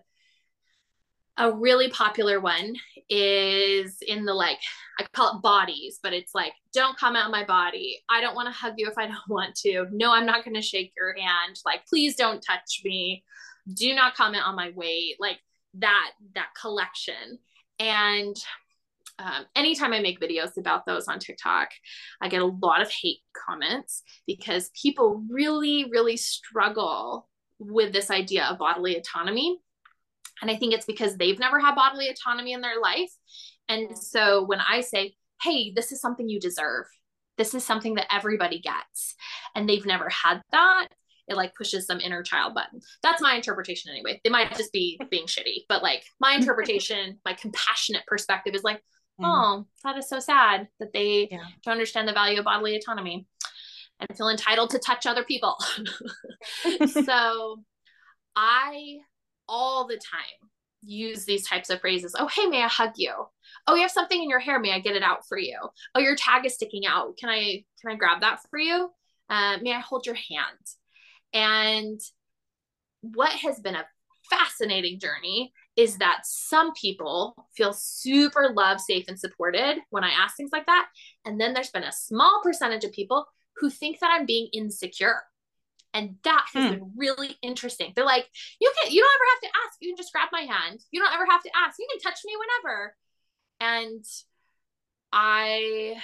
a really popular one is in the like, I call it bodies, but it's like, don't comment on my body. I don't want to hug you if I don't want to. No, I'm not going to shake your hand. Like, please don't touch me. Do not comment on my weight. Like that, that collection. And um, anytime I make videos about those on TikTok, I get a lot of hate comments because people really, really struggle with this idea of bodily autonomy. And I think it's because they've never had bodily autonomy in their life. And so when I say, hey, this is something you deserve, this is something that everybody gets, and they've never had that, it like pushes some inner child button. That's my interpretation anyway. They might just be being shitty, but like my interpretation, my compassionate perspective is like. Oh, that is so sad that they yeah. don't understand the value of bodily autonomy and feel entitled to touch other people. so I all the time use these types of phrases. Oh, hey, may I hug you? Oh, you have something in your hair. May I get it out for you? Oh, your tag is sticking out. Can I can I grab that for you? Uh, may I hold your hand? And what has been a fascinating journey is that some people feel super loved, safe, and supported when I ask things like that. And then there's been a small percentage of people who think that I'm being insecure. And that has hmm. been really interesting. They're like, you can you don't ever have to ask. You can just grab my hand. You don't ever have to ask. You can touch me whenever. And I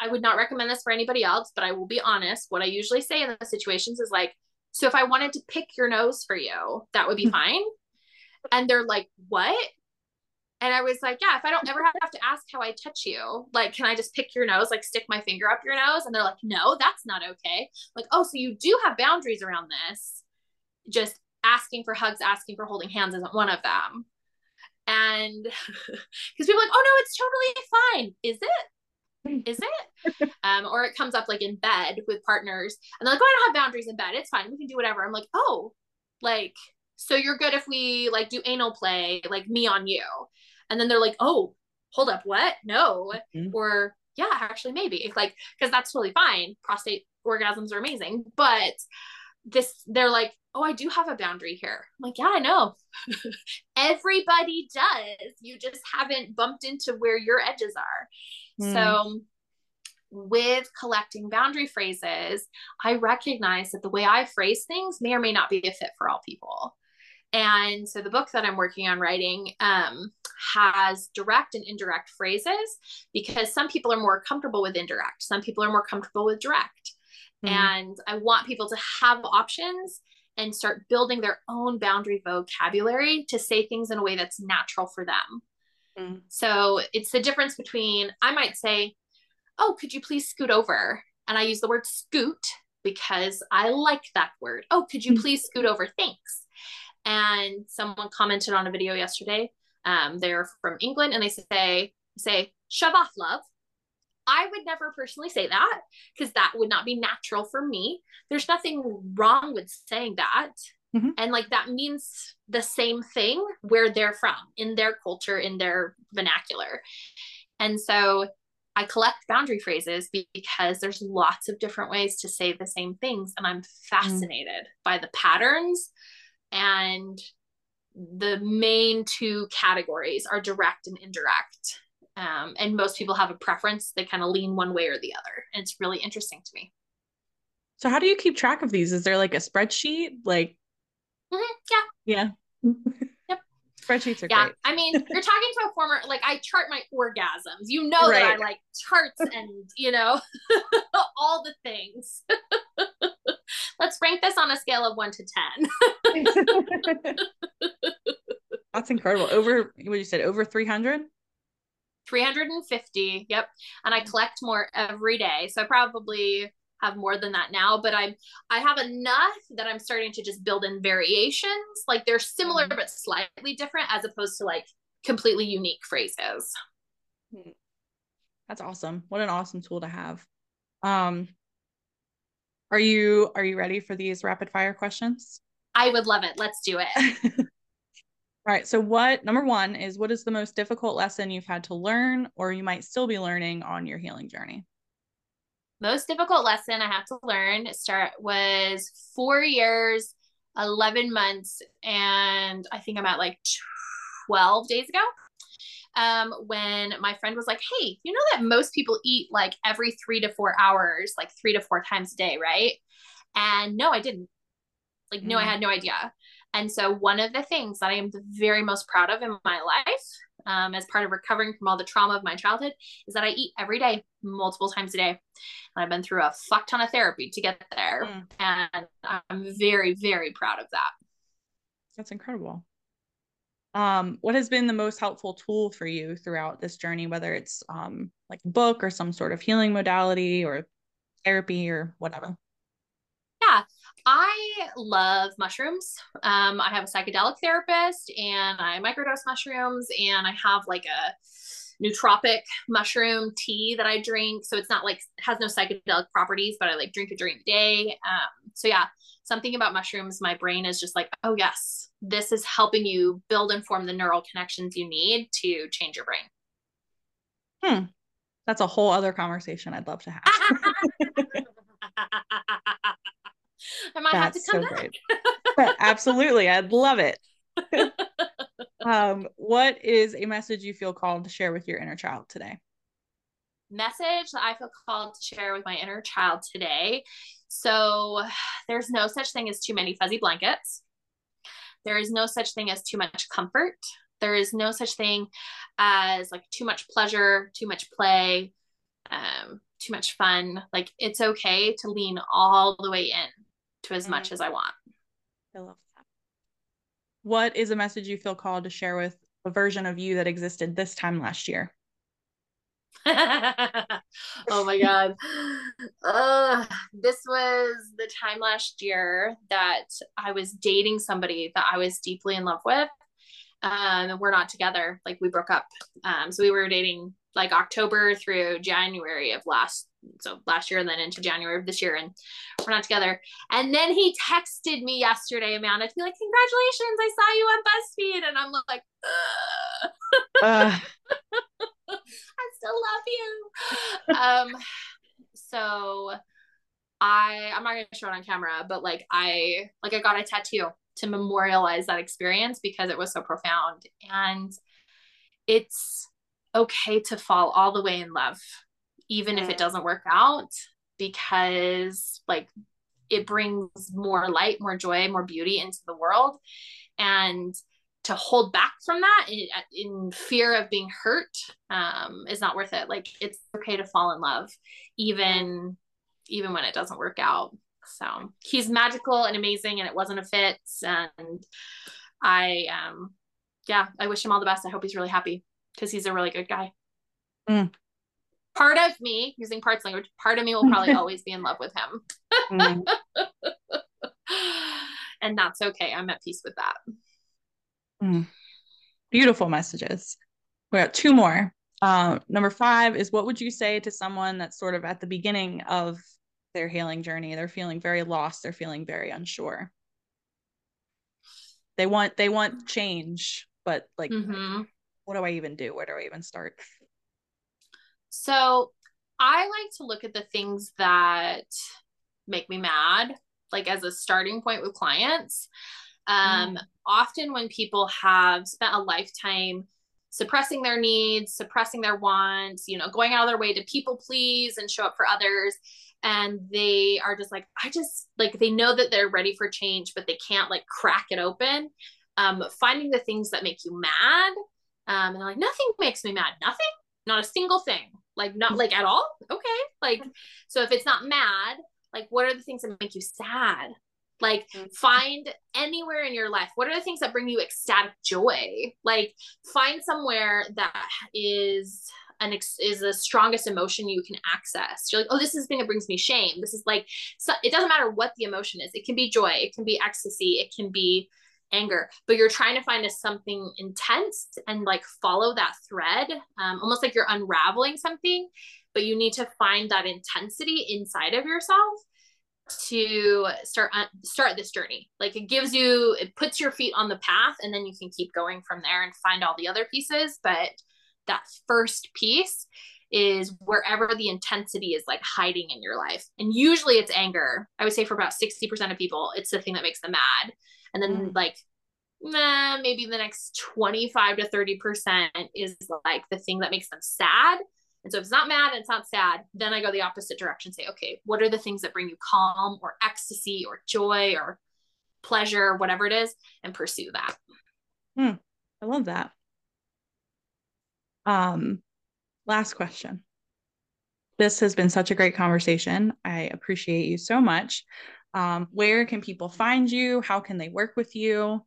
I would not recommend this for anybody else, but I will be honest. What I usually say in those situations is like, so if I wanted to pick your nose for you, that would be hmm. fine. And they're like, what? And I was like, yeah, if I don't ever have to ask how I touch you, like, can I just pick your nose, like stick my finger up your nose? And they're like, no, that's not okay. Like, oh, so you do have boundaries around this. Just asking for hugs, asking for holding hands isn't one of them. And because people are like, oh no, it's totally fine. Is it? is it? um, or it comes up like in bed with partners and they're like, oh, I don't have boundaries in bed. It's fine. We can do whatever. I'm like, oh, like, so you're good if we like do anal play, like me on you. And then they're like, oh, hold up, what? No. Mm-hmm. Or yeah, actually, maybe like, cause that's totally fine. Prostate orgasms are amazing. But this, they're like, oh, I do have a boundary here. I'm like, yeah, I know. Everybody does. You just haven't bumped into where your edges are. Mm. So, with collecting boundary phrases, I recognize that the way I phrase things may or may not be a fit for all people. And so the book that I'm working on writing um, has direct and indirect phrases because some people are more comfortable with indirect, some people are more comfortable with direct. Mm-hmm. And I want people to have options and start building their own boundary vocabulary to say things in a way that's natural for them. Mm-hmm. So it's the difference between, I might say, Oh, could you please scoot over? And I use the word scoot because I like that word. Oh, could you mm. please scoot over? Thanks. And someone commented on a video yesterday. Um, they're from England and they say, say, shove off, love. I would never personally say that because that would not be natural for me. There's nothing wrong with saying that. Mm-hmm. And like that means the same thing where they're from, in their culture, in their vernacular. And so I collect boundary phrases because there's lots of different ways to say the same things. And I'm fascinated mm. by the patterns and the main two categories are direct and indirect. Um, and most people have a preference. They kind of lean one way or the other. And it's really interesting to me. So how do you keep track of these? Is there like a spreadsheet? Like mm-hmm. yeah. Yeah. yep. Spreadsheets are yeah. great. I mean, you're talking to a former like I chart my orgasms. You know right. that I like charts and you know all the things. Let's rank this on a scale of one to ten. That's incredible. Over what you said, over 300? 350. Yep. And I collect more every day. So I probably have more than that now, but I'm I have enough that I'm starting to just build in variations. Like they're similar mm-hmm. but slightly different as opposed to like completely unique phrases. Hmm. That's awesome. What an awesome tool to have. Um are you are you ready for these rapid fire questions? I would love it. Let's do it. All right. So, what number one is what is the most difficult lesson you've had to learn or you might still be learning on your healing journey? Most difficult lesson I have to learn start was four years, 11 months, and I think I'm at like 12 days ago. Um, when my friend was like, Hey, you know that most people eat like every three to four hours, like three to four times a day, right? And no, I didn't. Like, no, I mm. had no idea. And so, one of the things that I am the very most proud of in my life, um, as part of recovering from all the trauma of my childhood, is that I eat every day, multiple times a day. And I've been through a fuck ton of therapy to get there. Mm. And I'm very, very proud of that. That's incredible. Um, what has been the most helpful tool for you throughout this journey, whether it's um, like a book or some sort of healing modality or therapy or whatever? Yeah, I love mushrooms. Um, I have a psychedelic therapist and I microdose mushrooms and I have like a nootropic mushroom tea that I drink. So it's not like has no psychedelic properties, but I like drink it during the day. Um, so yeah, something about mushrooms, my brain is just like, oh yes, this is helping you build and form the neural connections you need to change your brain. Hmm. That's a whole other conversation I'd love to have. I might That's have to come so back. great. Absolutely. I'd love it. um, what is a message you feel called to share with your inner child today? Message that I feel called to share with my inner child today. So, there's no such thing as too many fuzzy blankets. There is no such thing as too much comfort. There is no such thing as like too much pleasure, too much play, um, too much fun. Like, it's okay to lean all the way in to as much mm. as I want. I love that. What is a message you feel called to share with a version of you that existed this time last year? oh my god. Uh, this was the time last year that I was dating somebody that I was deeply in love with. Um, and we're not together. Like we broke up. Um, so we were dating like October through January of last so last year and then into January of this year and we're not together. And then he texted me yesterday, Amanda, to be like, Congratulations, I saw you on BuzzFeed. And I'm like, uh. I still love you. um so I I'm not gonna show it on camera, but like I like I got a tattoo to memorialize that experience because it was so profound. And it's okay to fall all the way in love, even if it doesn't work out, because like it brings more light, more joy, more beauty into the world. And to hold back from that in, in fear of being hurt um, is not worth it. Like it's okay to fall in love, even even when it doesn't work out. So he's magical and amazing, and it wasn't a fit. And I, um, yeah, I wish him all the best. I hope he's really happy because he's a really good guy. Mm. Part of me, using parts language, part of me will probably always be in love with him. mm. And that's okay. I'm at peace with that. Mm. Beautiful messages. We got two more. Uh, number five is what would you say to someone that's sort of at the beginning of their healing journey? They're feeling very lost. They're feeling very unsure. They want they want change, but like, mm-hmm. what do I even do? Where do I even start? So I like to look at the things that make me mad, like as a starting point with clients. Um, mm. Often, when people have spent a lifetime suppressing their needs, suppressing their wants, you know, going out of their way to people please and show up for others, and they are just like, I just like they know that they're ready for change, but they can't like crack it open. Um, finding the things that make you mad, um, and they're like, nothing makes me mad, nothing, not a single thing, like not like at all. Okay, like so if it's not mad, like what are the things that make you sad? Like mm-hmm. find anywhere in your life. What are the things that bring you ecstatic joy? Like find somewhere that is an ex- is the strongest emotion you can access. You're like, oh, this is the thing that brings me shame. This is like, so it doesn't matter what the emotion is. It can be joy. It can be ecstasy. It can be anger. But you're trying to find a something intense and like follow that thread, um, almost like you're unraveling something. But you need to find that intensity inside of yourself to start uh, start this journey like it gives you it puts your feet on the path and then you can keep going from there and find all the other pieces but that first piece is wherever the intensity is like hiding in your life and usually it's anger i would say for about 60% of people it's the thing that makes them mad and then mm. like maybe the next 25 to 30% is like the thing that makes them sad and so if it's not mad and it's not sad, then I go the opposite direction, say, okay, what are the things that bring you calm or ecstasy or joy or pleasure, whatever it is, and pursue that. Hmm. I love that. Um, last question. This has been such a great conversation. I appreciate you so much. Um, where can people find you? How can they work with you?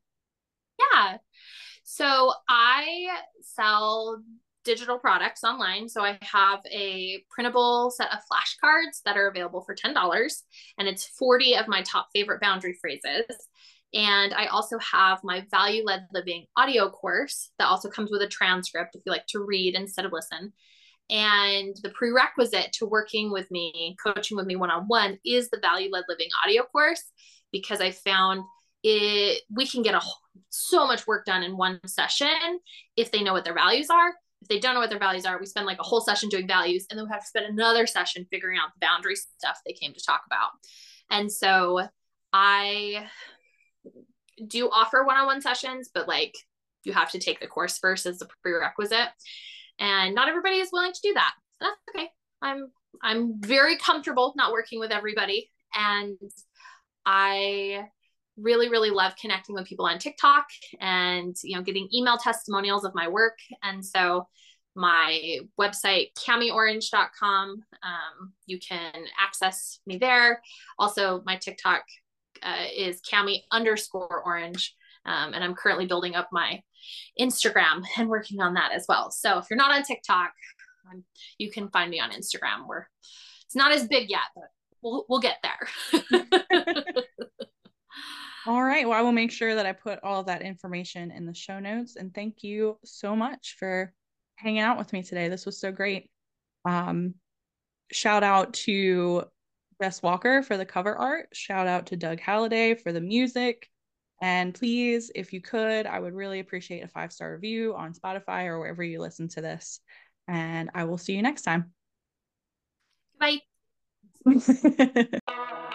Yeah. So I sell digital products online. So I have a printable set of flashcards that are available for $10, and it's 40 of my top favorite boundary phrases. And I also have my value led living audio course that also comes with a transcript if you like to read instead of listen. And the prerequisite to working with me, coaching with me one on one, is the value led living audio course because I found it we can get a so much work done in one session if they know what their values are if they don't know what their values are, we spend like a whole session doing values, and then we have to spend another session figuring out the boundary stuff they came to talk about. And so I do offer one on one sessions, but like you have to take the course first as a prerequisite. And not everybody is willing to do that. That's okay. I'm I'm very comfortable not working with everybody. And I really really love connecting with people on tiktok and you know getting email testimonials of my work and so my website kamiorange.com um, you can access me there also my tiktok uh, is kami underscore orange um, and i'm currently building up my instagram and working on that as well so if you're not on tiktok um, you can find me on instagram where it's not as big yet but we'll, we'll get there All right. Well, I will make sure that I put all of that information in the show notes. And thank you so much for hanging out with me today. This was so great. Um, shout out to Jess Walker for the cover art. Shout out to Doug Halliday for the music. And please, if you could, I would really appreciate a five star review on Spotify or wherever you listen to this. And I will see you next time. Bye.